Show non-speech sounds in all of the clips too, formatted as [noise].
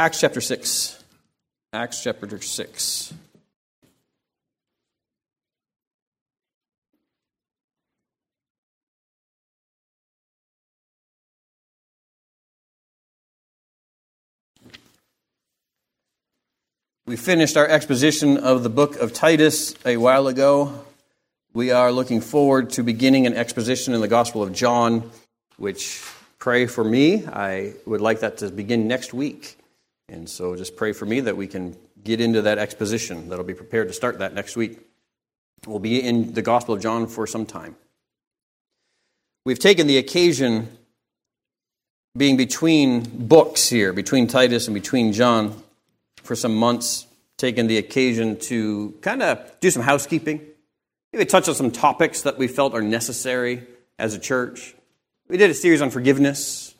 Acts chapter 6. Acts chapter 6. We finished our exposition of the book of Titus a while ago. We are looking forward to beginning an exposition in the Gospel of John, which pray for me. I would like that to begin next week. And so just pray for me that we can get into that exposition, that'll be prepared to start that next week. We'll be in the Gospel of John for some time. We've taken the occasion being between books here, between Titus and between John, for some months, taken the occasion to kind of do some housekeeping, maybe touch on some topics that we felt are necessary as a church. We did a series on forgiveness.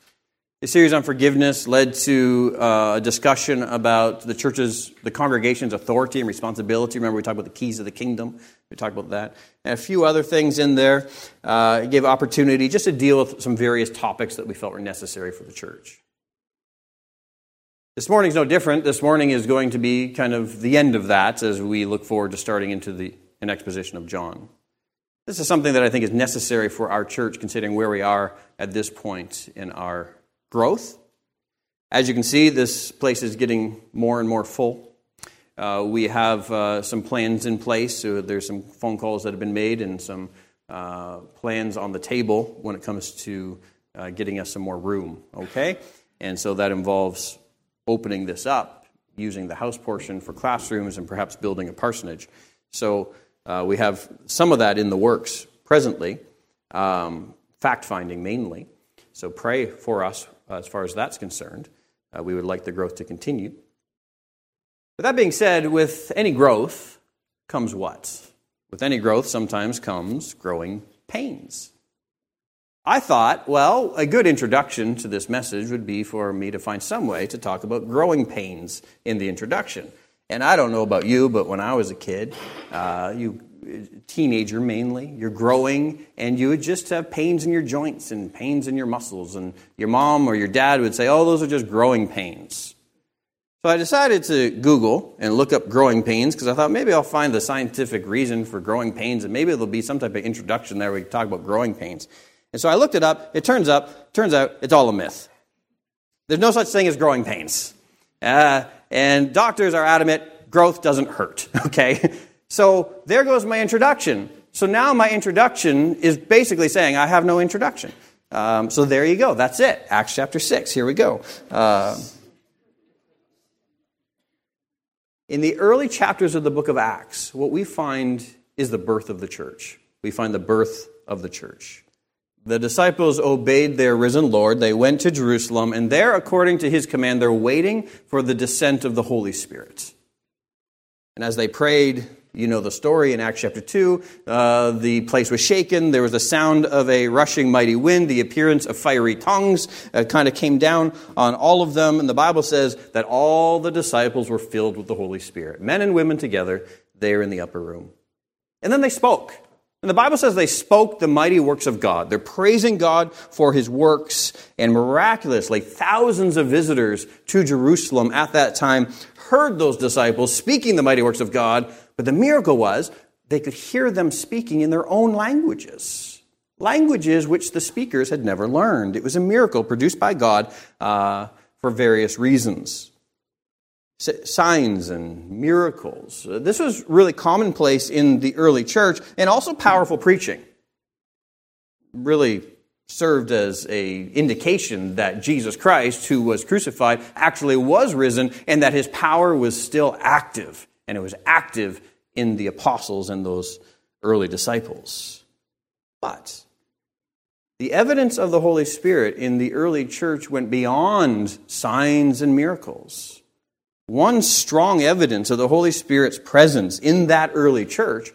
The series on forgiveness led to uh, a discussion about the church's, the congregation's authority and responsibility. Remember, we talked about the keys of the kingdom. We talked about that. And a few other things in there. Uh, gave opportunity just to deal with some various topics that we felt were necessary for the church. This morning is no different. This morning is going to be kind of the end of that as we look forward to starting into the, an exposition of John. This is something that I think is necessary for our church, considering where we are at this point in our growth. As you can see, this place is getting more and more full. Uh, we have uh, some plans in place. So there's some phone calls that have been made and some uh, plans on the table when it comes to uh, getting us some more room. Okay, and so that involves opening this up, using the house portion for classrooms, and perhaps building a parsonage. So uh, we have some of that in the works presently, um, fact finding mainly. So pray for us uh, as far as that's concerned. Uh, we would like the growth to continue. But that being said, with any growth comes what? With any growth sometimes comes growing pains. I thought, well, a good introduction to this message would be for me to find some way to talk about growing pains in the introduction. And I don't know about you, but when I was a kid, uh, you teenager mainly. You're growing, and you would just have pains in your joints and pains in your muscles. And your mom or your dad would say, Oh, those are just growing pains. So I decided to Google and look up growing pains because I thought maybe I'll find the scientific reason for growing pains, and maybe there'll be some type of introduction there where we talk about growing pains. And so I looked it up. It turns up, turns out it's all a myth. There's no such thing as growing pains. Uh, and doctors are adamant growth doesn't hurt, [laughs] okay? So there goes my introduction. So now my introduction is basically saying I have no introduction. Um, so there you go. That's it. Acts chapter 6. Here we go. Uh, in the early chapters of the book of Acts, what we find is the birth of the church. We find the birth of the church. The disciples obeyed their risen Lord. They went to Jerusalem, and there, according to his command, they're waiting for the descent of the Holy Spirit. And as they prayed, you know the story in Acts chapter 2. Uh, the place was shaken. There was a sound of a rushing mighty wind. The appearance of fiery tongues uh, kind of came down on all of them. And the Bible says that all the disciples were filled with the Holy Spirit. Men and women together there in the upper room. And then they spoke. And the Bible says they spoke the mighty works of God. They're praising God for his works. And miraculously, thousands of visitors to Jerusalem at that time heard those disciples speaking the mighty works of God but the miracle was they could hear them speaking in their own languages, languages which the speakers had never learned. It was a miracle produced by God uh, for various reasons signs and miracles. Uh, this was really commonplace in the early church and also powerful preaching. Really served as a indication that Jesus Christ, who was crucified, actually was risen and that his power was still active. And it was active in the apostles and those early disciples. But the evidence of the Holy Spirit in the early church went beyond signs and miracles. One strong evidence of the Holy Spirit's presence in that early church,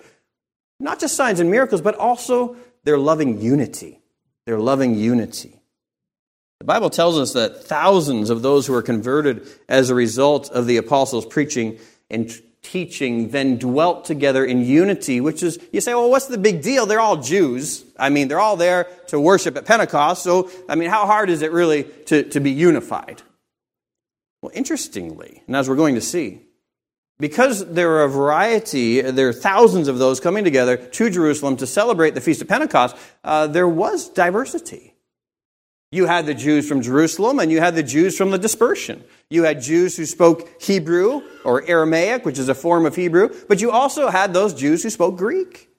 not just signs and miracles, but also their loving unity. Their loving unity. The Bible tells us that thousands of those who were converted as a result of the apostles' preaching and teaching then dwelt together in unity, which is, you say, well, what's the big deal? They're all Jews. I mean, they're all there to worship at Pentecost. So, I mean, how hard is it really to, to be unified? Well, interestingly, and as we're going to see, because there are a variety, there are thousands of those coming together to Jerusalem to celebrate the Feast of Pentecost, uh, there was diversity. You had the Jews from Jerusalem and you had the Jews from the dispersion. You had Jews who spoke Hebrew or Aramaic, which is a form of Hebrew, but you also had those Jews who spoke Greek.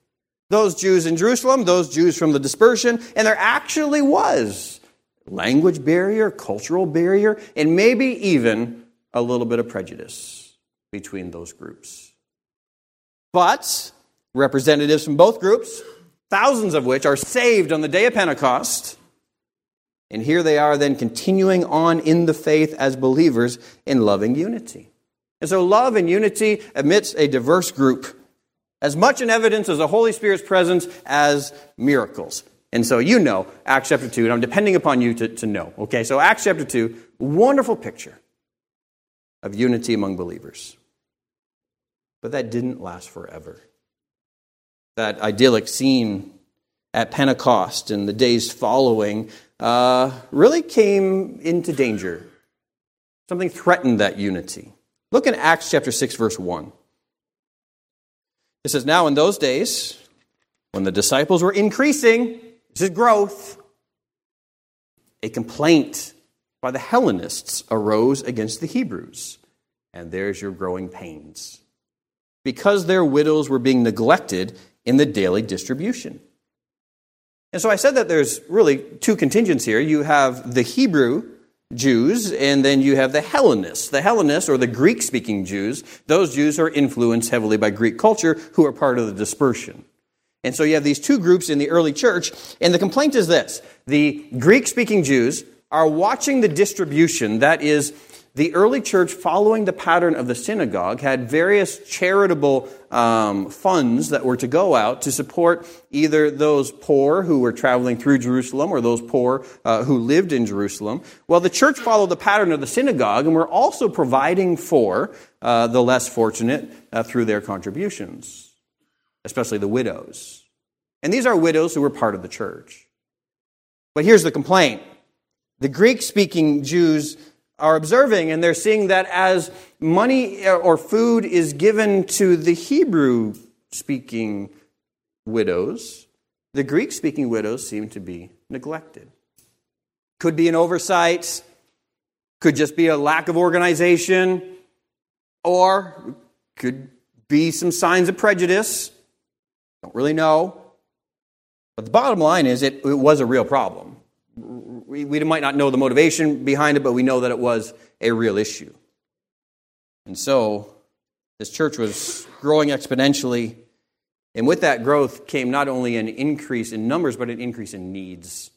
Those Jews in Jerusalem, those Jews from the dispersion, and there actually was language barrier, cultural barrier, and maybe even a little bit of prejudice between those groups. But representatives from both groups, thousands of which are saved on the day of Pentecost, and here they are then continuing on in the faith as believers in loving unity. And so, love and unity amidst a diverse group, as much in evidence as the Holy Spirit's presence as miracles. And so, you know, Acts chapter 2, and I'm depending upon you to, to know. Okay, so Acts chapter 2, wonderful picture of unity among believers. But that didn't last forever. That idyllic scene at Pentecost and the days following uh, really came into danger. Something threatened that unity. Look in Acts chapter 6, verse 1. It says, Now in those days, when the disciples were increasing, this is growth, a complaint by the Hellenists arose against the Hebrews. And there's your growing pains. Because their widows were being neglected in the daily distribution. And so I said that there's really two contingents here. You have the Hebrew Jews, and then you have the Hellenists. The Hellenists, or the Greek speaking Jews, those Jews are influenced heavily by Greek culture who are part of the dispersion. And so you have these two groups in the early church, and the complaint is this the Greek speaking Jews are watching the distribution, that is, the early church, following the pattern of the synagogue, had various charitable um, funds that were to go out to support either those poor who were traveling through Jerusalem or those poor uh, who lived in Jerusalem. Well, the church followed the pattern of the synagogue and were also providing for uh, the less fortunate uh, through their contributions, especially the widows. And these are widows who were part of the church. But here's the complaint the Greek speaking Jews are observing, and they're seeing that as money uh, or food is given to the Hebrew speaking widows, the Greek speaking widows seem to be neglected. Could be an oversight, could just be a lack of organization, or could be some signs of prejudice. Don't really know. But the bottom line is it, it was a real problem we, we might not know the motivation behind it, but we know that it was a real issue. And so, this church was growing exponentially. And with that growth came not only an increase in numbers, but an increase in needs.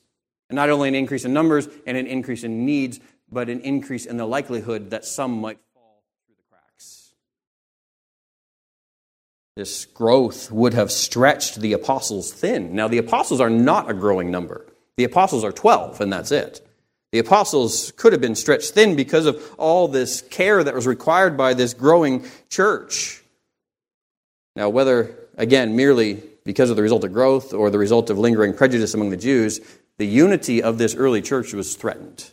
And not only an increase in numbers and an increase in needs, but an increase in the likelihood that some might fall through the cracks. This growth would have stretched the apostles thin. Now, the apostles are not a growing number. The apostles are 12, and that's it. The apostles could have been stretched thin because of all this care that was required by this growing church. Now, whether, again, merely because of the result of growth or the result of lingering prejudice among the Jews, the unity of this early church was threatened.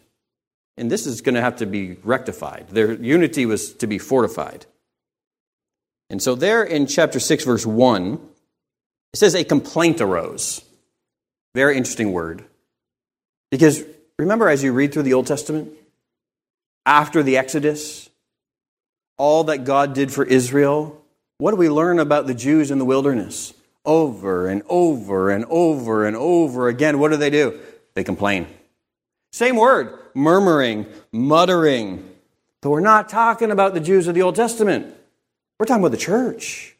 And this is going to have to be rectified. Their unity was to be fortified. And so, there in chapter 6, verse 1, it says, A complaint arose. Very interesting word. Because remember, as you read through the Old Testament, after the Exodus, all that God did for Israel, what do we learn about the Jews in the wilderness? Over and over and over and over again, what do they do? They complain. Same word, murmuring, muttering. But we're not talking about the Jews of the Old Testament. We're talking about the church.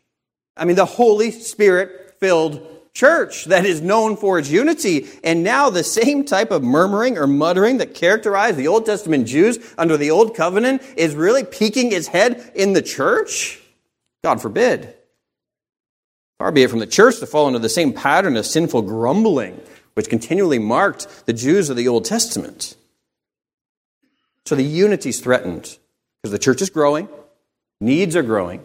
I mean, the Holy Spirit filled church that is known for its unity. And now the same type of murmuring or muttering that characterized the Old Testament Jews under the Old Covenant is really peeking its head in the church? God forbid. Far be it from the church to fall into the same pattern of sinful grumbling, which continually marked the Jews of the Old Testament. So the unity is threatened because the church is growing, needs are growing,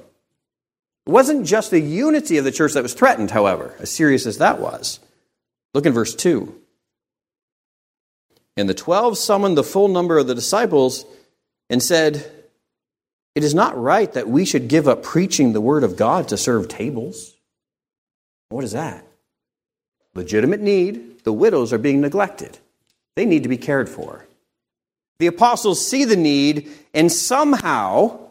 it wasn't just the unity of the church that was threatened, however, as serious as that was. Look in verse 2. And the twelve summoned the full number of the disciples and said, It is not right that we should give up preaching the word of God to serve tables. What is that? Legitimate need. The widows are being neglected, they need to be cared for. The apostles see the need, and somehow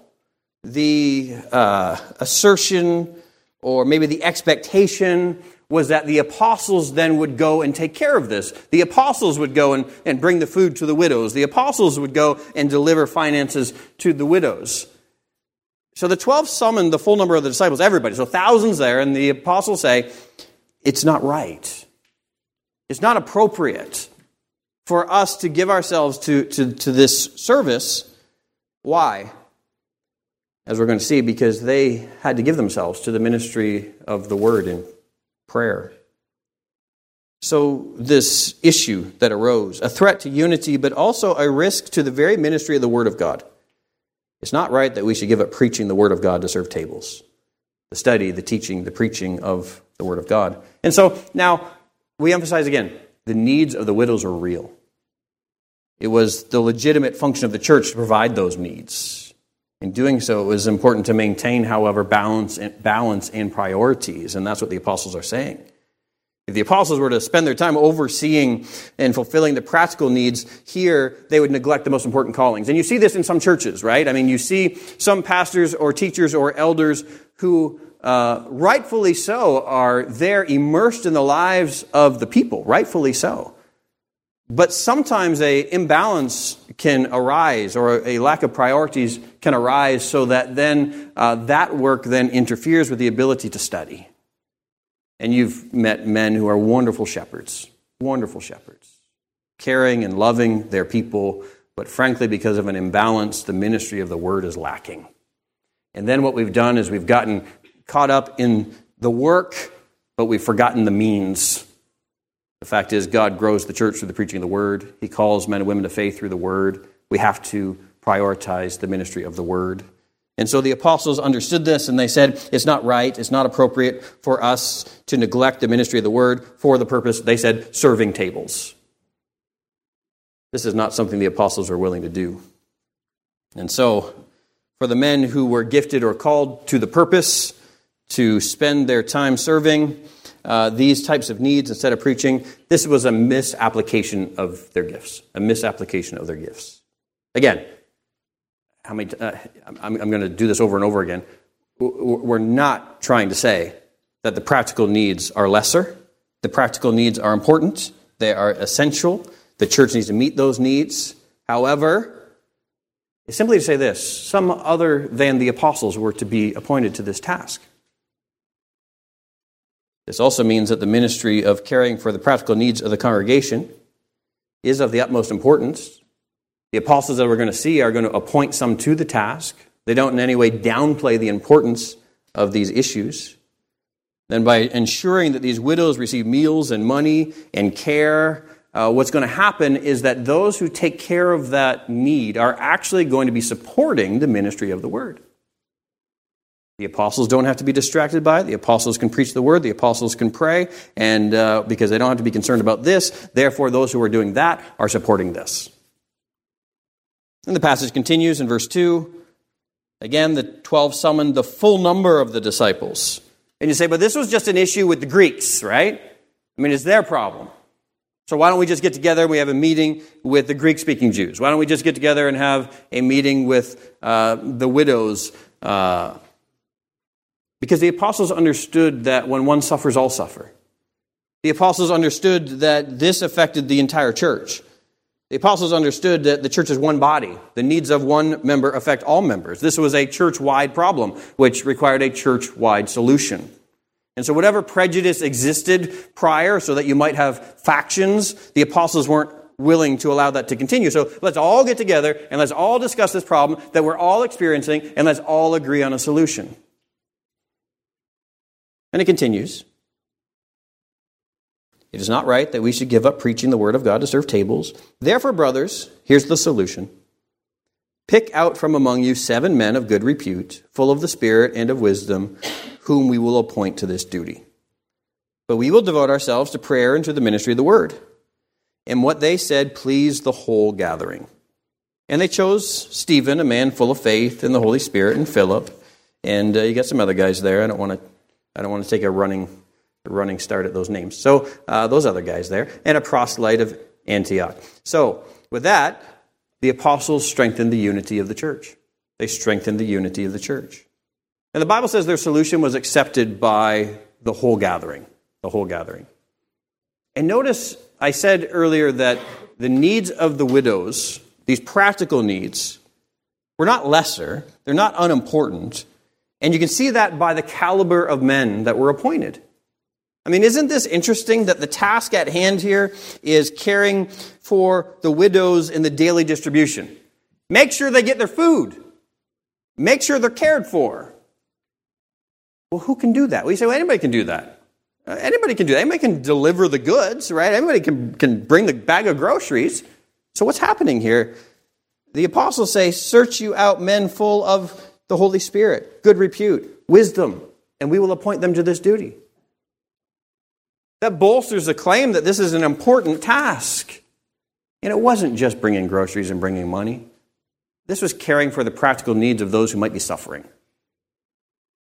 the uh, assertion or maybe the expectation was that the apostles then would go and take care of this. The apostles would go and, and bring the food to the widows. The apostles would go and deliver finances to the widows. So the 12 summoned the full number of the disciples, everybody. So thousands there, and the apostles say, it's not right. It's not appropriate for us to give ourselves to, to, to this service. Why? As we're going to see, because they had to give themselves to the ministry of the word in prayer. So, this issue that arose, a threat to unity, but also a risk to the very ministry of the Word of God. It's not right that we should give up preaching the Word of God to serve tables, the study, the teaching, the preaching of the Word of God. And so now we emphasize again the needs of the widows are real. It was the legitimate function of the church to provide those needs. In doing so, it was important to maintain, however, balance, balance and priorities, and that's what the apostles are saying. If the apostles were to spend their time overseeing and fulfilling the practical needs here, they would neglect the most important callings. And you see this in some churches, right? I mean, you see some pastors or teachers or elders who uh, rightfully so are there immersed in the lives of the people, rightfully so. But sometimes a imbalance can arise or a lack of priorities can arise so that then uh, that work then interferes with the ability to study. And you've met men who are wonderful shepherds, wonderful shepherds, caring and loving their people, but frankly, because of an imbalance, the ministry of the word is lacking. And then what we've done is we've gotten caught up in the work, but we've forgotten the means the fact is, God grows the church through the preaching of the word. He calls men and women to faith through the word. We have to prioritize the ministry of the word. And so the apostles understood this and they said, it's not right, it's not appropriate for us to neglect the ministry of the word for the purpose, they said, serving tables. This is not something the apostles were willing to do. And so, for the men who were gifted or called to the purpose to spend their time serving, uh, these types of needs instead of preaching, this was a misapplication of their gifts, a misapplication of their gifts. Again, how many, uh, I'm, I'm going to do this over and over again. We're not trying to say that the practical needs are lesser. The practical needs are important, they are essential. The church needs to meet those needs. However, simply to say this some other than the apostles were to be appointed to this task. This also means that the ministry of caring for the practical needs of the congregation is of the utmost importance. The apostles that we're going to see are going to appoint some to the task. They don't in any way downplay the importance of these issues. Then, by ensuring that these widows receive meals and money and care, uh, what's going to happen is that those who take care of that need are actually going to be supporting the ministry of the word. The apostles don't have to be distracted by it. The apostles can preach the word. The apostles can pray. And uh, because they don't have to be concerned about this, therefore, those who are doing that are supporting this. And the passage continues in verse 2. Again, the 12 summoned the full number of the disciples. And you say, but this was just an issue with the Greeks, right? I mean, it's their problem. So why don't we just get together and we have a meeting with the Greek speaking Jews? Why don't we just get together and have a meeting with uh, the widows? Uh, because the apostles understood that when one suffers, all suffer. The apostles understood that this affected the entire church. The apostles understood that the church is one body. The needs of one member affect all members. This was a church wide problem, which required a church wide solution. And so, whatever prejudice existed prior, so that you might have factions, the apostles weren't willing to allow that to continue. So, let's all get together and let's all discuss this problem that we're all experiencing and let's all agree on a solution. And it continues. It is not right that we should give up preaching the word of God to serve tables. Therefore, brothers, here's the solution. Pick out from among you seven men of good repute, full of the Spirit and of wisdom, whom we will appoint to this duty. But we will devote ourselves to prayer and to the ministry of the word. And what they said pleased the whole gathering. And they chose Stephen, a man full of faith in the Holy Spirit, and Philip. And uh, you got some other guys there. I don't want to, I don't want to take a running, running start at those names. So uh, those other guys there, and a proselyte of Antioch. So with that, the apostles strengthened the unity of the church. They strengthened the unity of the church. And the Bible says their solution was accepted by the whole gathering. The whole gathering. And notice I said earlier that the needs of the widows, these practical needs, were not lesser, they're not unimportant. And you can see that by the caliber of men that were appointed. I mean, isn't this interesting that the task at hand here is caring for the widows in the daily distribution? Make sure they get their food. Make sure they're cared for. Well, who can do that? You say, well, anybody can do that. Uh, anybody can do that. Anybody can deliver the goods, right? Anybody can, can bring the bag of groceries. So, what's happening here? The apostles say, Search you out men full of the Holy Spirit, good repute, wisdom, and we will appoint them to this duty. That bolsters the claim that this is an important task. And it wasn't just bringing groceries and bringing money, this was caring for the practical needs of those who might be suffering.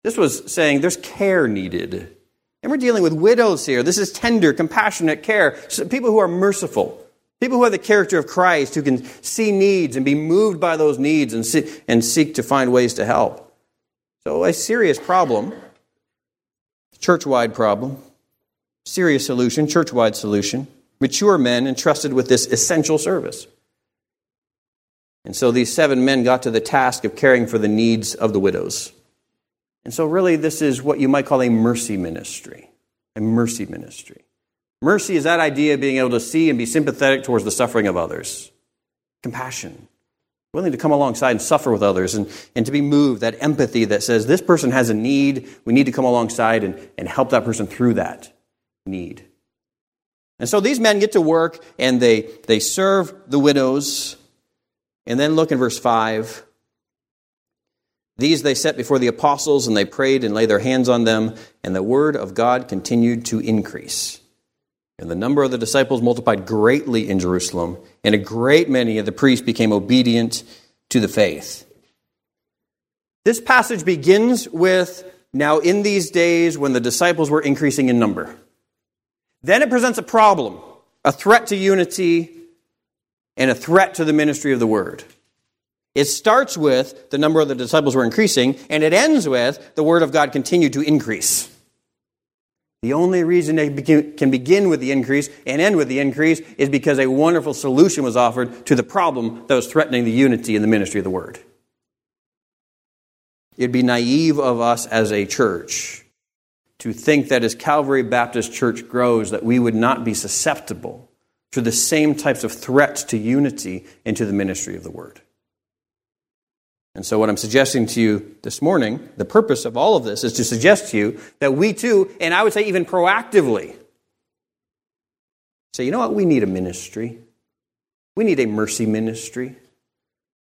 This was saying there's care needed. And we're dealing with widows here. This is tender, compassionate care. People who are merciful. People who have the character of Christ, who can see needs and be moved by those needs and, see, and seek to find ways to help. So, a serious problem, church wide problem, serious solution, church wide solution. Mature men entrusted with this essential service. And so these seven men got to the task of caring for the needs of the widows. And so, really, this is what you might call a mercy ministry. A mercy ministry. Mercy is that idea of being able to see and be sympathetic towards the suffering of others. Compassion. Willing to come alongside and suffer with others and, and to be moved, that empathy that says this person has a need, we need to come alongside and, and help that person through that need. And so these men get to work and they, they serve the widows. And then look in verse 5. These they set before the apostles, and they prayed and laid their hands on them, and the word of God continued to increase. And the number of the disciples multiplied greatly in Jerusalem, and a great many of the priests became obedient to the faith. This passage begins with now, in these days when the disciples were increasing in number. Then it presents a problem, a threat to unity, and a threat to the ministry of the word. It starts with the number of the disciples were increasing, and it ends with the word of God continued to increase. The only reason they can begin with the increase and end with the increase is because a wonderful solution was offered to the problem that was threatening the unity in the ministry of the word. It'd be naive of us as a church to think that as Calvary Baptist Church grows that we would not be susceptible to the same types of threats to unity and to the ministry of the word. And so, what I'm suggesting to you this morning, the purpose of all of this is to suggest to you that we too, and I would say even proactively, say, you know what? We need a ministry. We need a mercy ministry.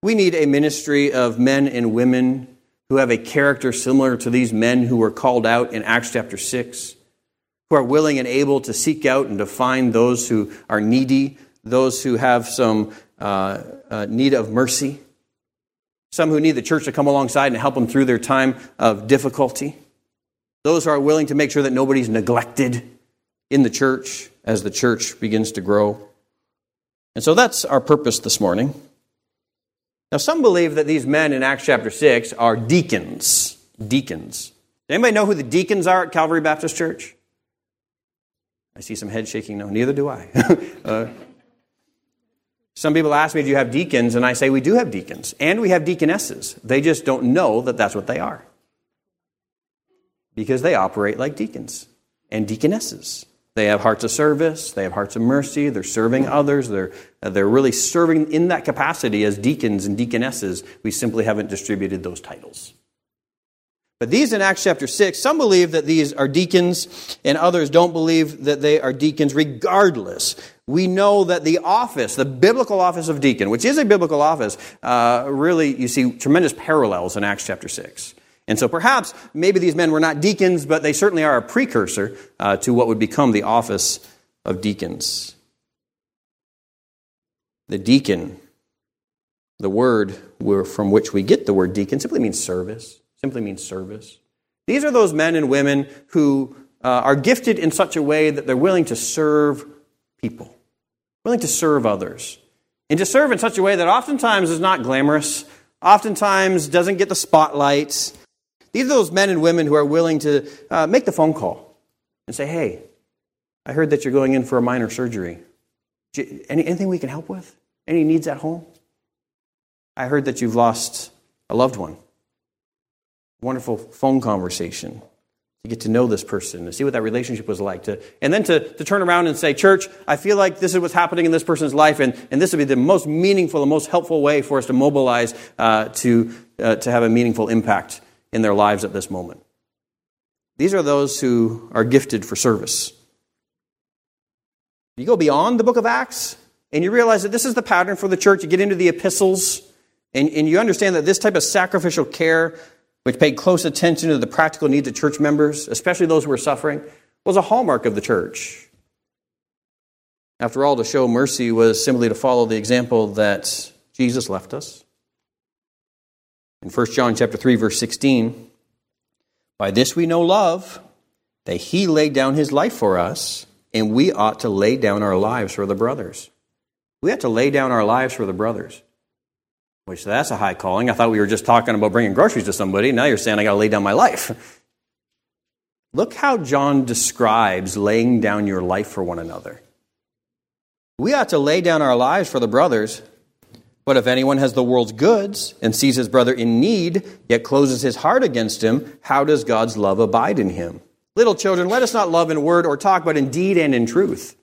We need a ministry of men and women who have a character similar to these men who were called out in Acts chapter 6, who are willing and able to seek out and to find those who are needy, those who have some uh, uh, need of mercy some who need the church to come alongside and help them through their time of difficulty, those who are willing to make sure that nobody's neglected in the church as the church begins to grow. And so that's our purpose this morning. Now, some believe that these men in Acts chapter 6 are deacons. Deacons. Does anybody know who the deacons are at Calvary Baptist Church? I see some head shaking. No, neither do I. [laughs] uh, some people ask me, Do you have deacons? And I say, We do have deacons, and we have deaconesses. They just don't know that that's what they are because they operate like deacons and deaconesses. They have hearts of service, they have hearts of mercy, they're serving others, they're, they're really serving in that capacity as deacons and deaconesses. We simply haven't distributed those titles. But these in Acts chapter 6, some believe that these are deacons, and others don't believe that they are deacons. Regardless, we know that the office, the biblical office of deacon, which is a biblical office, uh, really, you see tremendous parallels in Acts chapter 6. And so perhaps maybe these men were not deacons, but they certainly are a precursor uh, to what would become the office of deacons. The deacon The word from which we get the word deacon simply means service, simply means service. These are those men and women who uh, are gifted in such a way that they're willing to serve people, willing to serve others. And to serve in such a way that oftentimes is not glamorous, oftentimes doesn't get the spotlight. These are those men and women who are willing to uh, make the phone call and say, hey, I heard that you're going in for a minor surgery. Any, anything we can help with? Any needs at home? I heard that you've lost a loved one. Wonderful phone conversation to get to know this person, to see what that relationship was like, to, and then to, to turn around and say, Church, I feel like this is what's happening in this person's life, and, and this would be the most meaningful and most helpful way for us to mobilize uh, to, uh, to have a meaningful impact in their lives at this moment. These are those who are gifted for service. You go beyond the book of Acts, and you realize that this is the pattern for the church. You get into the epistles, and, and you understand that this type of sacrificial care which paid close attention to the practical needs of church members, especially those who were suffering, was a hallmark of the church. After all, to show mercy was simply to follow the example that Jesus left us. In 1 John chapter 3 verse 16, by this we know love, that he laid down his life for us, and we ought to lay down our lives for the brothers. We have to lay down our lives for the brothers. Which that's a high calling. I thought we were just talking about bringing groceries to somebody. Now you're saying I got to lay down my life. [laughs] Look how John describes laying down your life for one another. We ought to lay down our lives for the brothers. But if anyone has the world's goods and sees his brother in need, yet closes his heart against him, how does God's love abide in him? Little children, let us not love in word or talk, but in deed and in truth.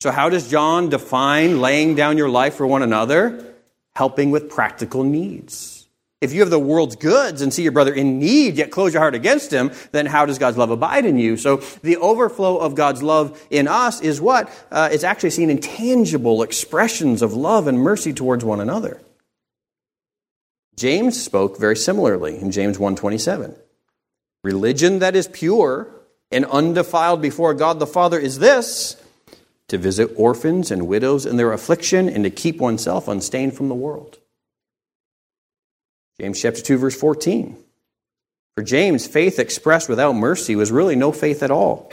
So, how does John define laying down your life for one another? Helping with practical needs. If you have the world's goods and see your brother in need, yet close your heart against him, then how does God's love abide in you? So the overflow of God's love in us is what? Uh, actually seen in tangible expressions of love and mercy towards one another. James spoke very similarly in James 1:27. Religion that is pure and undefiled before God the Father is this, to visit orphans and widows in their affliction, and to keep oneself unstained from the world. James chapter 2 verse 14. For James, faith expressed without mercy was really no faith at all.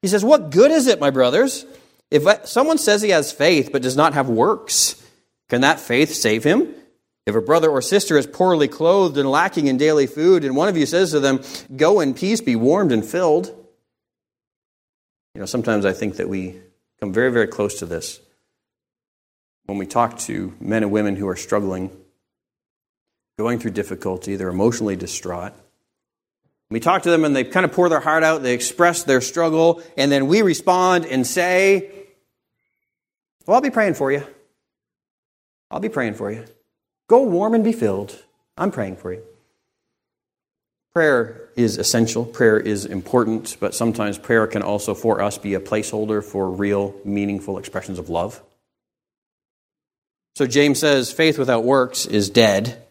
He says, "What good is it, my brothers, if someone says he has faith but does not have works? Can that faith save him?" If a brother or sister is poorly clothed and lacking in daily food, and one of you says to them, Go in peace, be warmed and filled. You know, sometimes I think that we come very, very close to this when we talk to men and women who are struggling, going through difficulty, they're emotionally distraught. We talk to them and they kind of pour their heart out, they express their struggle, and then we respond and say, Well, I'll be praying for you. I'll be praying for you. Go warm and be filled. I'm praying for you. Prayer is essential, prayer is important, but sometimes prayer can also, for us, be a placeholder for real, meaningful expressions of love. So James says, faith without works is dead.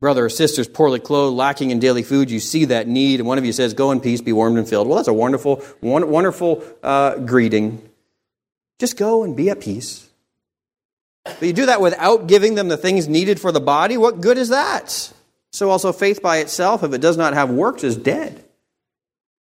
Brother or sisters poorly clothed, lacking in daily food, you see that need, and one of you says, Go in peace, be warmed and filled. Well, that's a wonderful, wonderful uh, greeting. Just go and be at peace. But you do that without giving them the things needed for the body. What good is that? So also faith by itself, if it does not have works, is dead.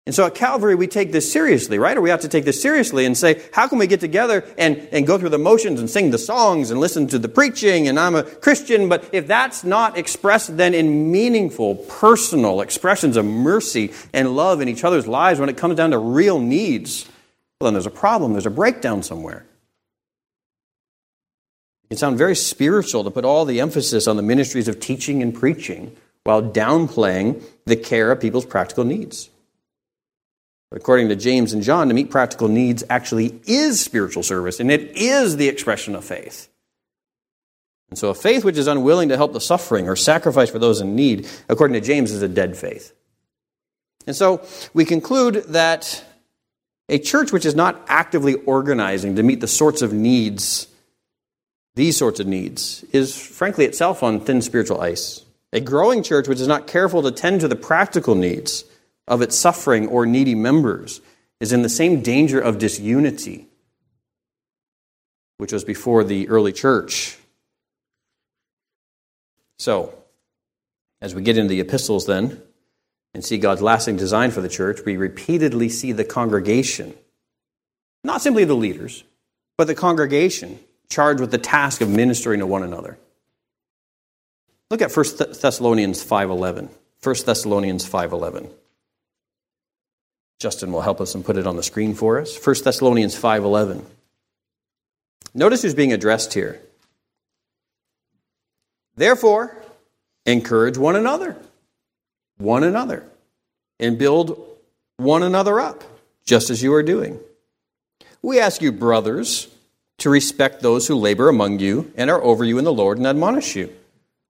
And so at Calvary, we take this seriously, right? Or we have to take this seriously and say, how can we get together and, and go through the motions and sing the songs and listen to the preaching and I'm a Christian, but if that's not expressed then in meaningful, personal expressions of mercy and love in each other's lives when it comes down to real needs, well, then there's a problem, there's a breakdown somewhere. It can sound very spiritual to put all the emphasis on the ministries of teaching and preaching while downplaying the care of people's practical needs. According to James and John, to meet practical needs actually is spiritual service, and it is the expression of faith. And so, a faith which is unwilling to help the suffering or sacrifice for those in need, according to James, is a dead faith. And so, we conclude that a church which is not actively organizing to meet the sorts of needs these sorts of needs is frankly itself on thin spiritual ice. A growing church which is not careful to tend to the practical needs of its suffering or needy members is in the same danger of disunity, which was before the early church. So, as we get into the epistles then and see God's lasting design for the church, we repeatedly see the congregation, not simply the leaders, but the congregation charged with the task of ministering to one another. Look at 1 Thessalonians 5:11. 1 Thessalonians 5:11. Justin will help us and put it on the screen for us. 1 Thessalonians 5:11. Notice who's being addressed here. Therefore, encourage one another, one another, and build one another up, just as you are doing. We ask you, brothers, to respect those who labor among you and are over you in the Lord and admonish you.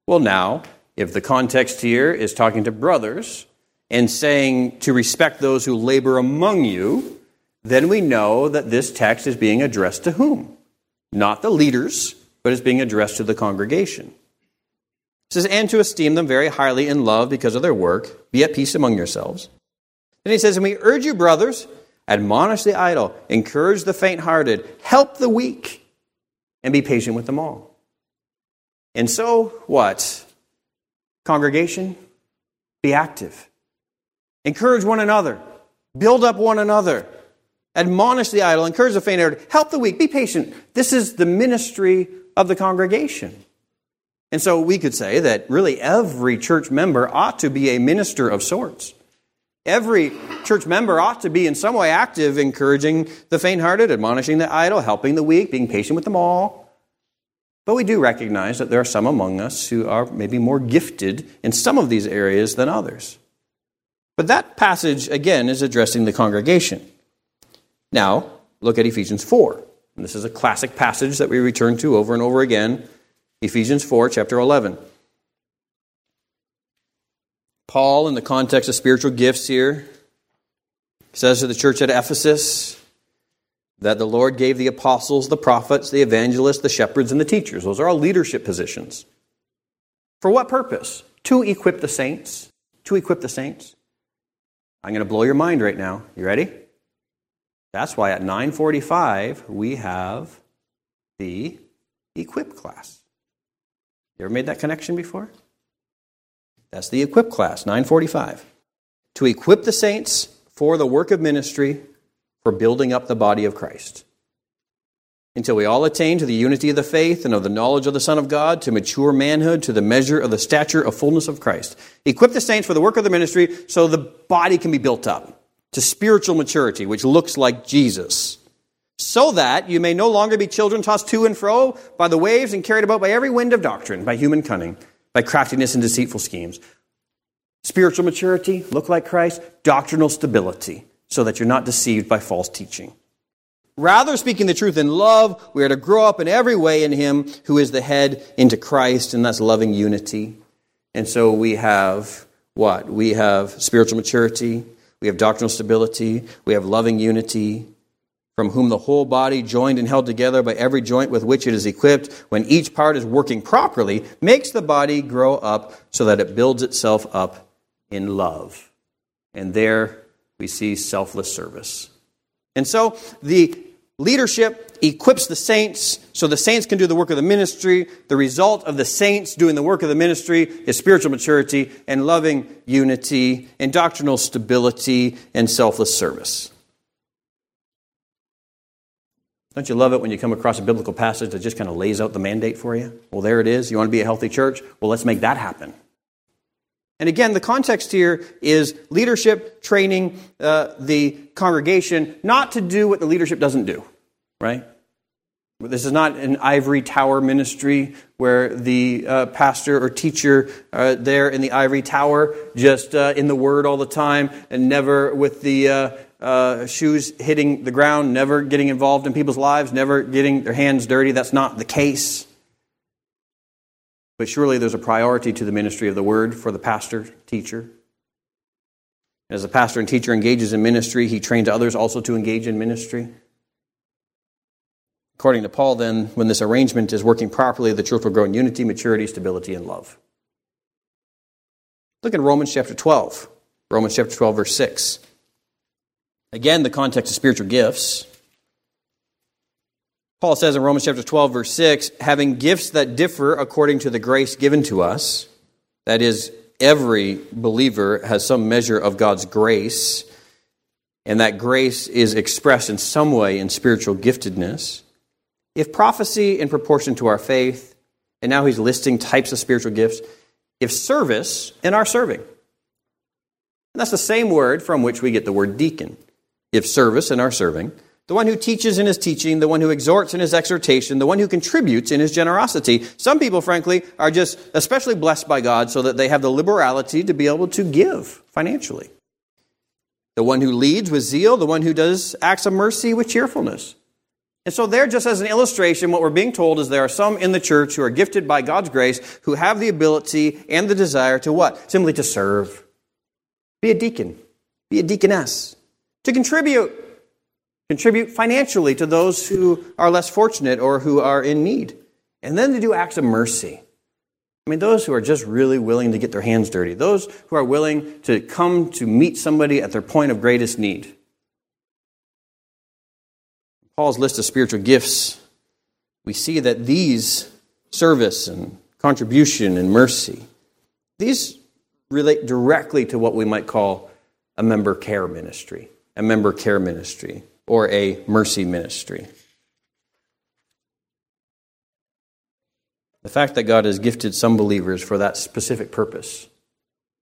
Well, now, if the context here is talking to brothers and saying to respect those who labor among you, then we know that this text is being addressed to whom? Not the leaders, but is being addressed to the congregation. It says, and to esteem them very highly in love because of their work. Be at peace among yourselves. Then he says, and we urge you, brothers, admonish the idle, encourage the faint hearted, help the weak, and be patient with them all. And so, what? Congregation, be active. Encourage one another. Build up one another. Admonish the idle. Encourage the faint hearted. Help the weak. Be patient. This is the ministry of the congregation. And so we could say that really every church member ought to be a minister of sorts. Every church member ought to be in some way active, encouraging the faint hearted, admonishing the idle, helping the weak, being patient with them all. But we do recognize that there are some among us who are maybe more gifted in some of these areas than others. But that passage, again, is addressing the congregation. Now, look at Ephesians 4. And this is a classic passage that we return to over and over again Ephesians 4, chapter 11. Paul, in the context of spiritual gifts here, says to the church at Ephesus that the Lord gave the apostles, the prophets, the evangelists, the shepherds, and the teachers. Those are all leadership positions. For what purpose? To equip the saints. To equip the saints. I'm going to blow your mind right now. You ready? That's why at 9:45 we have the equip class. You ever made that connection before? That's the equip class, 945. To equip the saints for the work of ministry for building up the body of Christ. Until we all attain to the unity of the faith and of the knowledge of the Son of God, to mature manhood, to the measure of the stature of fullness of Christ. Equip the saints for the work of the ministry so the body can be built up to spiritual maturity, which looks like Jesus so that you may no longer be children tossed to and fro by the waves and carried about by every wind of doctrine, by human cunning, by craftiness and deceitful schemes. Spiritual maturity, look like Christ, doctrinal stability, so that you're not deceived by false teaching. Rather, speaking the truth in love, we are to grow up in every way in Him who is the head into Christ, and that's loving unity. And so we have what? We have spiritual maturity, we have doctrinal stability, we have loving unity, from whom the whole body, joined and held together by every joint with which it is equipped, when each part is working properly, makes the body grow up so that it builds itself up in love. And there we see selfless service. And so the leadership equips the saints so the saints can do the work of the ministry. The result of the saints doing the work of the ministry is spiritual maturity and loving unity and doctrinal stability and selfless service. Don't you love it when you come across a biblical passage that just kind of lays out the mandate for you? Well, there it is. You want to be a healthy church? Well, let's make that happen. And again, the context here is leadership training uh, the congregation not to do what the leadership doesn't do, right? This is not an ivory tower ministry where the uh, pastor or teacher uh, there in the ivory tower just uh, in the word all the time and never with the uh, shoes hitting the ground, never getting involved in people's lives, never getting their hands dirty. That's not the case. But surely there's a priority to the ministry of the word for the pastor, teacher. As a pastor and teacher engages in ministry, he trains others also to engage in ministry. According to Paul, then, when this arrangement is working properly, the church will grow in unity, maturity, stability, and love. Look at Romans chapter 12. Romans chapter 12, verse 6. Again, the context of spiritual gifts. Paul says in Romans chapter 12, verse 6, having gifts that differ according to the grace given to us, that is, every believer has some measure of God's grace, and that grace is expressed in some way in spiritual giftedness. If prophecy in proportion to our faith, and now he's listing types of spiritual gifts, if service in our serving. And that's the same word from which we get the word deacon. If service in our serving the one who teaches in his teaching, the one who exhorts in his exhortation, the one who contributes in his generosity. Some people, frankly, are just especially blessed by God so that they have the liberality to be able to give financially. The one who leads with zeal, the one who does acts of mercy with cheerfulness. And so, there, just as an illustration, what we're being told is there are some in the church who are gifted by God's grace who have the ability and the desire to what? Simply to serve. Be a deacon, be a deaconess, to contribute Contribute financially to those who are less fortunate or who are in need. And then to do acts of mercy. I mean, those who are just really willing to get their hands dirty, those who are willing to come to meet somebody at their point of greatest need. Paul's list of spiritual gifts, we see that these service and contribution and mercy, these relate directly to what we might call a member care ministry. A member care ministry or a mercy ministry. The fact that God has gifted some believers for that specific purpose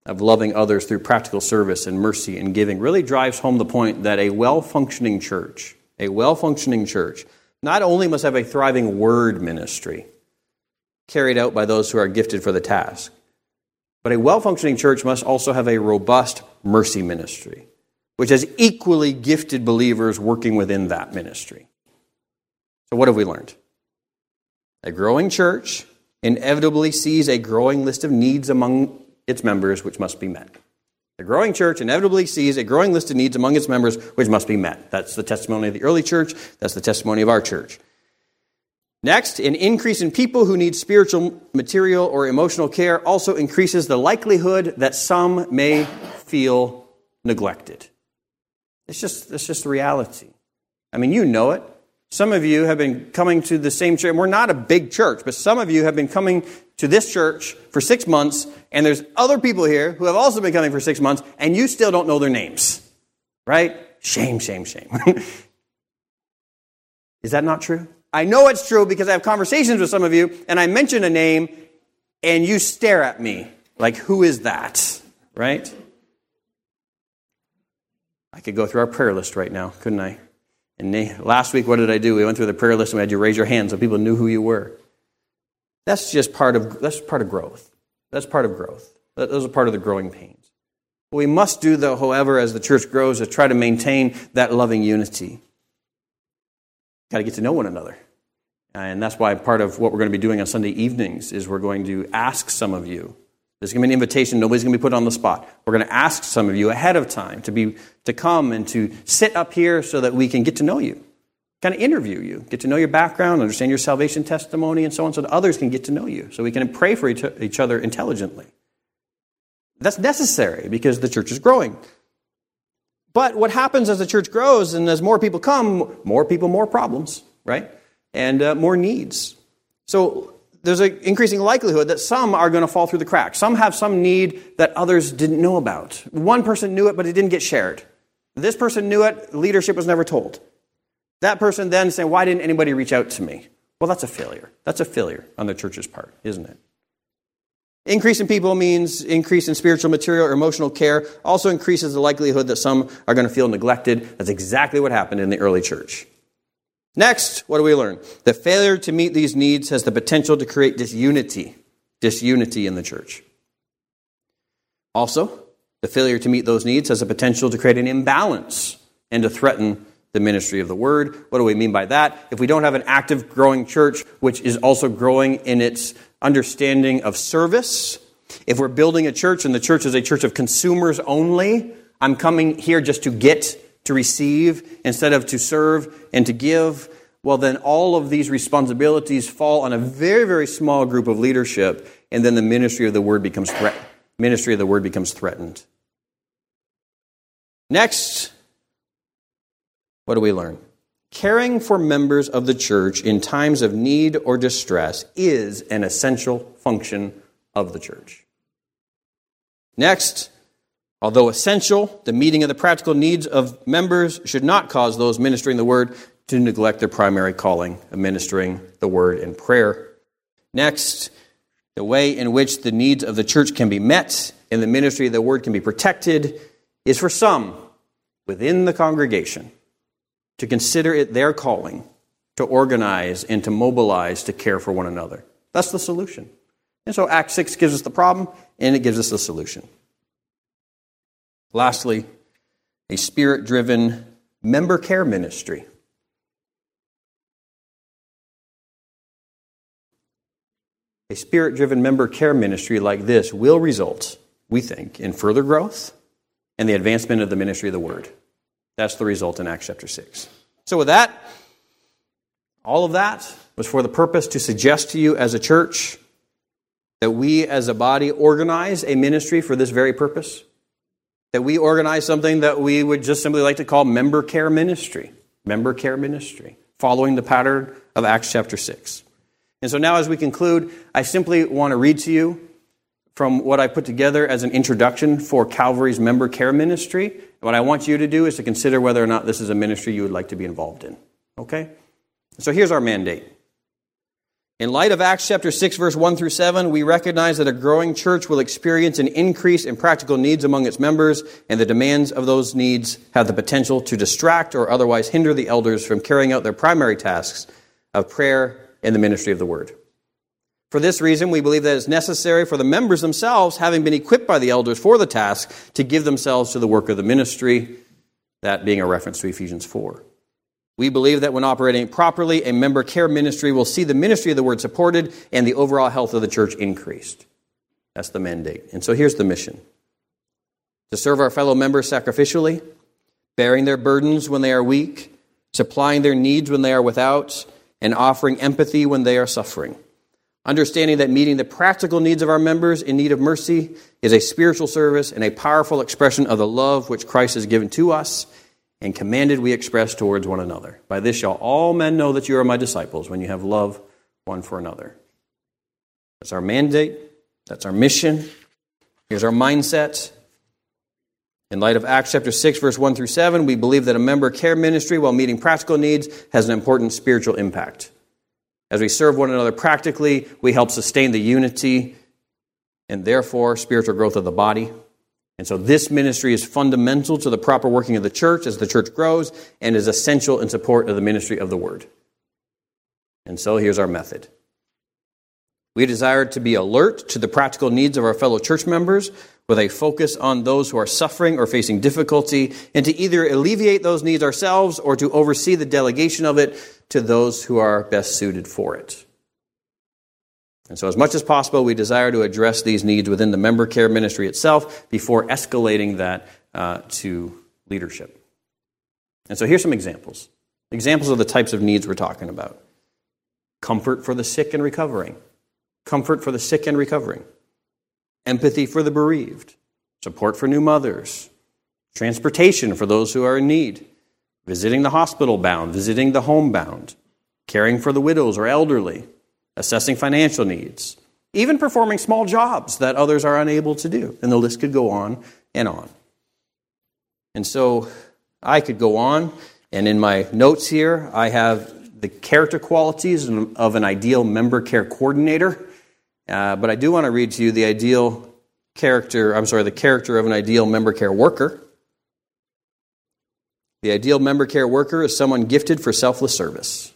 of loving others through practical service and mercy and giving really drives home the point that a well functioning church, a well functioning church, not only must have a thriving word ministry carried out by those who are gifted for the task, but a well functioning church must also have a robust mercy ministry which has equally gifted believers working within that ministry. So, what have we learned? A growing church inevitably sees a growing list of needs among its members which must be met. The growing church inevitably sees a growing list of needs among its members which must be met. That's the testimony of the early church. That's the testimony of our church. Next, an increase in people who need spiritual, material, or emotional care also increases the likelihood that some may feel neglected. It's just, it's just the reality. I mean, you know it. Some of you have been coming to the same church. We're not a big church, but some of you have been coming to this church for six months, and there's other people here who have also been coming for six months, and you still don't know their names. Right? Shame, shame, shame. [laughs] Is that not true? I know it's true because I have conversations with some of you, and I mention a name, and you stare at me like, who is that? Right? I could go through our prayer list right now, couldn't I? And last week, what did I do? We went through the prayer list and we had you raise your hand so people knew who you were. That's just part of, that's part of growth. That's part of growth. Those are part of the growing pains. What we must do, though, however, as the church grows, is try to maintain that loving unity. Got to get to know one another. And that's why part of what we're going to be doing on Sunday evenings is we're going to ask some of you there's going to be an invitation. Nobody's going to be put on the spot. We're going to ask some of you ahead of time to, be, to come and to sit up here so that we can get to know you, kind of interview you, get to know your background, understand your salvation testimony, and so on, so that others can get to know you, so we can pray for each, other intelligently. That's necessary because the church is growing. But what happens as the church grows and as more people come, more people, more problems, right? And uh, more needs. So there's an increasing likelihood that some are going to fall through the cracks. Some have some need that others didn't know about. One person knew it, but it didn't get shared. This person knew it, leadership was never told. That person then saying, Why didn't anybody reach out to me? Well, that's a failure. That's a failure on the church's part, isn't it? Increase in people means increase in spiritual material or emotional care, also increases the likelihood that some are going to feel neglected. That's exactly what happened in the early church. Next, what do we learn? The failure to meet these needs has the potential to create disunity, disunity in the church. Also, the failure to meet those needs has the potential to create an imbalance and to threaten the ministry of the word. What do we mean by that? If we don't have an active, growing church, which is also growing in its understanding of service, if we're building a church and the church is a church of consumers only, I'm coming here just to get to receive instead of to serve and to give, well, then all of these responsibilities fall on a very, very small group of leadership, and then the ministry of the word becomes ministry of the word becomes threatened. Next, what do we learn? caring for members of the church in times of need or distress is an essential function of the church. Next, although essential, the meeting of the practical needs of members should not cause those ministering the word to neglect their primary calling of ministering the word in prayer. Next, the way in which the needs of the church can be met and the ministry of the word can be protected is for some within the congregation to consider it their calling to organize and to mobilize to care for one another. That's the solution. And so Acts 6 gives us the problem and it gives us the solution. Lastly, a spirit driven member care ministry. A spirit driven member care ministry like this will result, we think, in further growth and the advancement of the ministry of the word. That's the result in Acts chapter 6. So, with that, all of that was for the purpose to suggest to you as a church that we as a body organize a ministry for this very purpose. That we organize something that we would just simply like to call member care ministry. Member care ministry, following the pattern of Acts chapter 6. And so now, as we conclude, I simply want to read to you from what I put together as an introduction for Calvary's member care ministry. What I want you to do is to consider whether or not this is a ministry you would like to be involved in. Okay? So here's our mandate. In light of Acts chapter 6, verse 1 through 7, we recognize that a growing church will experience an increase in practical needs among its members, and the demands of those needs have the potential to distract or otherwise hinder the elders from carrying out their primary tasks of prayer and the ministry of the word. For this reason, we believe that it's necessary for the members themselves, having been equipped by the elders for the task, to give themselves to the work of the ministry, that being a reference to Ephesians 4. We believe that when operating properly, a member care ministry will see the ministry of the word supported and the overall health of the church increased. That's the mandate. And so here's the mission to serve our fellow members sacrificially, bearing their burdens when they are weak, supplying their needs when they are without, and offering empathy when they are suffering. Understanding that meeting the practical needs of our members in need of mercy is a spiritual service and a powerful expression of the love which Christ has given to us and commanded we express towards one another. By this shall all men know that you are my disciples when you have love one for another. That's our mandate. That's our mission. Here's our mindset. In light of Acts chapter 6, verse 1 through 7, we believe that a member care ministry, while meeting practical needs, has an important spiritual impact. As we serve one another practically, we help sustain the unity and therefore spiritual growth of the body. And so this ministry is fundamental to the proper working of the church as the church grows and is essential in support of the ministry of the word. And so here's our method. We desire to be alert to the practical needs of our fellow church members with a focus on those who are suffering or facing difficulty, and to either alleviate those needs ourselves or to oversee the delegation of it to those who are best suited for it. And so, as much as possible, we desire to address these needs within the member care ministry itself before escalating that uh, to leadership. And so, here's some examples examples of the types of needs we're talking about comfort for the sick and recovering, comfort for the sick and recovering empathy for the bereaved, support for new mothers, transportation for those who are in need, visiting the hospital bound, visiting the homebound, caring for the widows or elderly, assessing financial needs, even performing small jobs that others are unable to do. And the list could go on and on. And so I could go on, and in my notes here, I have the character qualities of an ideal member care coordinator. Uh, but I do want to read to you the ideal character, I'm sorry, the character of an ideal member care worker. The ideal member care worker is someone gifted for selfless service.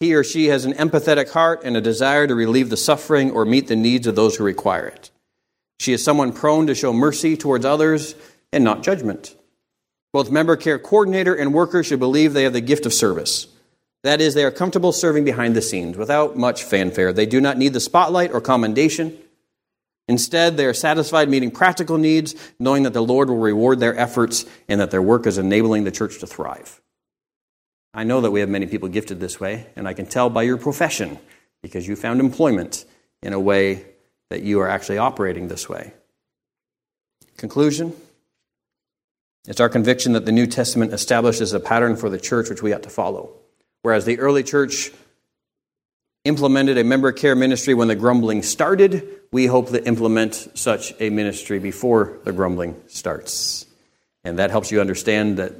He or she has an empathetic heart and a desire to relieve the suffering or meet the needs of those who require it. She is someone prone to show mercy towards others and not judgment. Both member care coordinator and worker should believe they have the gift of service. That is, they are comfortable serving behind the scenes without much fanfare. They do not need the spotlight or commendation. Instead, they are satisfied meeting practical needs, knowing that the Lord will reward their efforts and that their work is enabling the church to thrive. I know that we have many people gifted this way, and I can tell by your profession because you found employment in a way that you are actually operating this way. Conclusion It's our conviction that the New Testament establishes a pattern for the church which we ought to follow. Whereas the early church implemented a member care ministry when the grumbling started, we hope to implement such a ministry before the grumbling starts. And that helps you understand that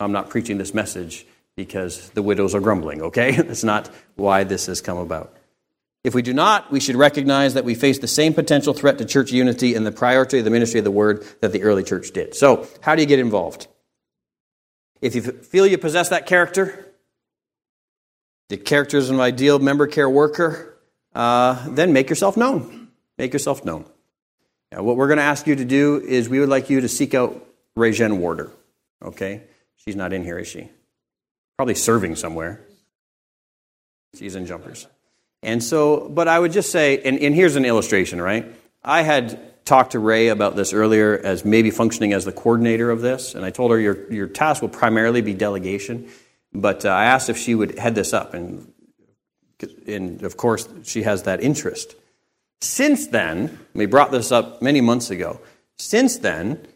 I'm not preaching this message because the widows are grumbling, okay? [laughs] That's not why this has come about. If we do not, we should recognize that we face the same potential threat to church unity and the priority of the ministry of the word that the early church did. So, how do you get involved? If you feel you possess that character, the character is an ideal member care worker, uh, then make yourself known. Make yourself known. Now, what we're going to ask you to do is we would like you to seek out Rajen Warder. Okay? She's not in here, is she? Probably serving somewhere. She's in jumpers. And so, but I would just say, and, and here's an illustration, right? I had talked to Ray about this earlier as maybe functioning as the coordinator of this, and I told her your, your task will primarily be delegation. But uh, I asked if she would head this up, and, and of course, she has that interest. Since then, we brought this up many months ago. Since then,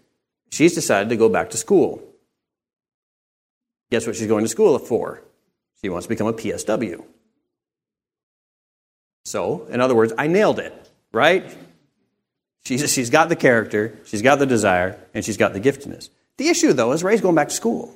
she's decided to go back to school. Guess what she's going to school for? She wants to become a PSW. So, in other words, I nailed it, right? She's, she's got the character, she's got the desire, and she's got the giftedness. The issue, though, is Ray's going back to school.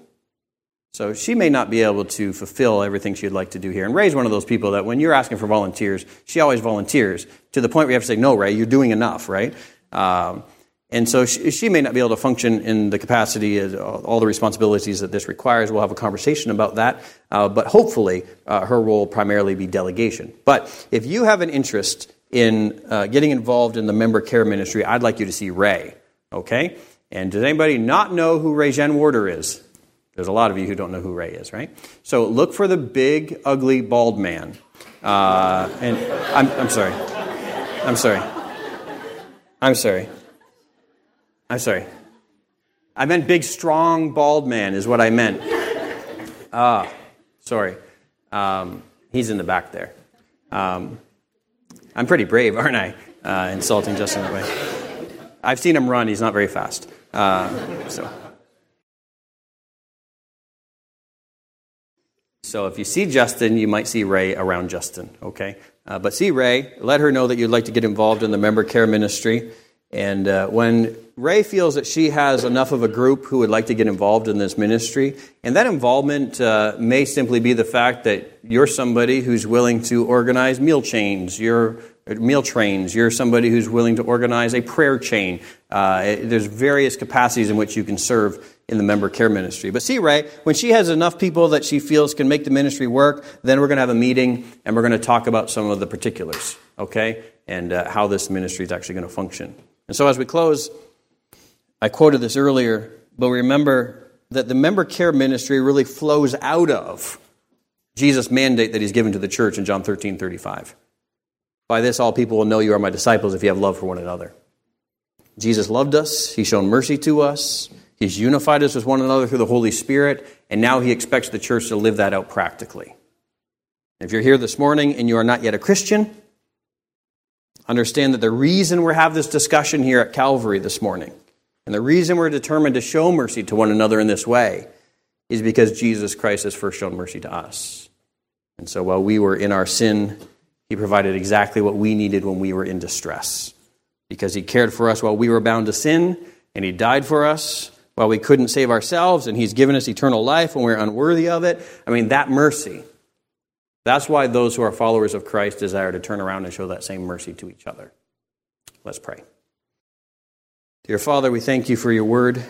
So she may not be able to fulfill everything she'd like to do here. And Ray's one of those people that when you're asking for volunteers, she always volunteers to the point where you have to say, no, Ray, you're doing enough, right? Um, and so she, she, may not be able to function in the capacity of all the responsibilities that this requires. We'll have a conversation about that. Uh, but hopefully, uh, her role will primarily be delegation. But if you have an interest in uh, getting involved in the member care ministry, I'd like you to see Ray. Okay? And does anybody not know who Ray Jen Warder is? There's a lot of you who don't know who Ray is, right? So look for the big, ugly, bald man. Uh, and I'm, I'm sorry. I'm sorry. I'm sorry. I'm sorry. I meant big, strong, bald man, is what I meant. Ah, sorry. Um, he's in the back there. Um, I'm pretty brave, aren't I? Uh, insulting Justin that way. I've seen him run, he's not very fast. Uh, so. So if you see Justin, you might see Ray around Justin, okay? Uh, but see Ray, let her know that you'd like to get involved in the member care ministry. And uh, when Ray feels that she has enough of a group who would like to get involved in this ministry, and that involvement uh, may simply be the fact that you're somebody who's willing to organize meal chains, you're meal trains, you're somebody who's willing to organize a prayer chain. Uh, there's various capacities in which you can serve in the member care ministry. But see, Ray, when she has enough people that she feels can make the ministry work, then we're going to have a meeting and we're going to talk about some of the particulars, okay, and uh, how this ministry is actually going to function. And so as we close, I quoted this earlier, but remember that the member care ministry really flows out of Jesus' mandate that he's given to the church in John 13 35. By this, all people will know you are my disciples if you have love for one another. Jesus loved us, he's shown mercy to us, he's unified us with one another through the Holy Spirit, and now he expects the church to live that out practically. If you're here this morning and you are not yet a Christian, understand that the reason we have this discussion here at Calvary this morning, and the reason we're determined to show mercy to one another in this way, is because Jesus Christ has first shown mercy to us. And so while we were in our sin, he provided exactly what we needed when we were in distress. Because he cared for us while we were bound to sin, and he died for us while we couldn't save ourselves, and he's given us eternal life when we're unworthy of it. I mean, that mercy that's why those who are followers of Christ desire to turn around and show that same mercy to each other. Let's pray. Dear Father, we thank you for your word.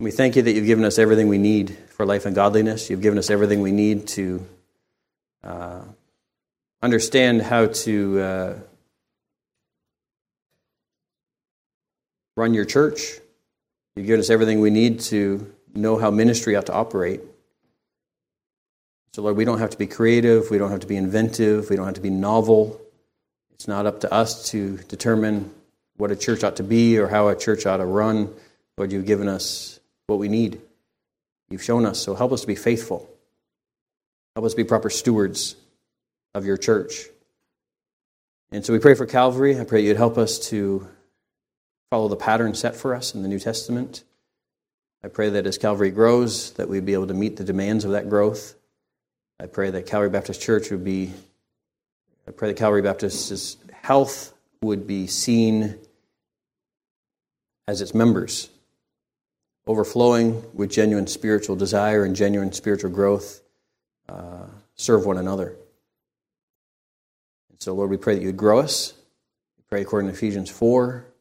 We thank you that you've given us everything we need for life and godliness. You've given us everything we need to uh, understand how to uh, run your church. You've given us everything we need to know how ministry ought to operate. So, Lord, we don't have to be creative, we don't have to be inventive, we don't have to be novel. It's not up to us to determine what a church ought to be or how a church ought to run. Lord, you've given us what we need. You've shown us, so help us to be faithful. Help us be proper stewards of your church. And so we pray for Calvary. I pray you'd help us to follow the pattern set for us in the New Testament. I pray that as Calvary grows, that we'd be able to meet the demands of that growth. I pray that Calvary Baptist Church would be, I pray that Calvary Baptist's health would be seen as its members, overflowing with genuine spiritual desire and genuine spiritual growth, uh, serve one another. And so, Lord, we pray that you would grow us. We pray according to Ephesians 4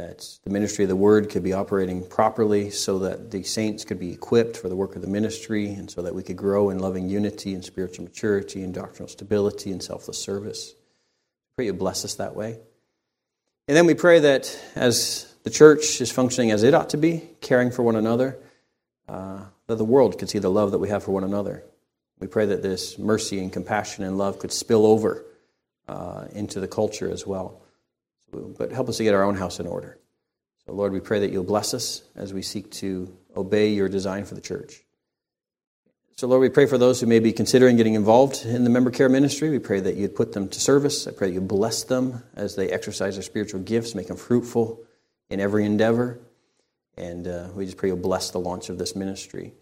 that the ministry of the word could be operating properly so that the saints could be equipped for the work of the ministry and so that we could grow in loving unity and spiritual maturity and doctrinal stability and selfless service. Pray you bless us that way. And then we pray that as the church is functioning as it ought to be, caring for one another, uh, that the world could see the love that we have for one another. We pray that this mercy and compassion and love could spill over uh, into the culture as well but help us to get our own house in order. So, Lord, we pray that you'll bless us as we seek to obey your design for the church. So, Lord, we pray for those who may be considering getting involved in the member care ministry. We pray that you'd put them to service. I pray that you bless them as they exercise their spiritual gifts, make them fruitful in every endeavor. And uh, we just pray you'll bless the launch of this ministry.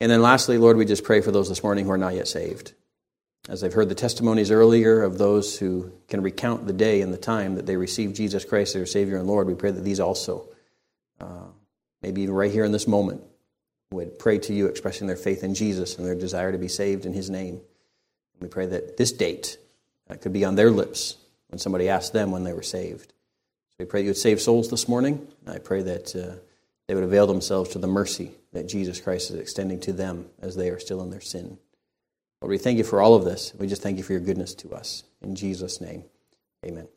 And then, lastly, Lord, we just pray for those this morning who are not yet saved. As I've heard the testimonies earlier of those who can recount the day and the time that they received Jesus Christ, as their Savior and Lord, we pray that these also, uh, maybe even right here in this moment, would pray to you, expressing their faith in Jesus and their desire to be saved in His name. We pray that this date uh, could be on their lips when somebody asked them when they were saved. So we pray you would save souls this morning. I pray that uh, they would avail themselves to the mercy that Jesus Christ is extending to them as they are still in their sin. Lord, we thank you for all of this. We just thank you for your goodness to us. In Jesus' name, amen.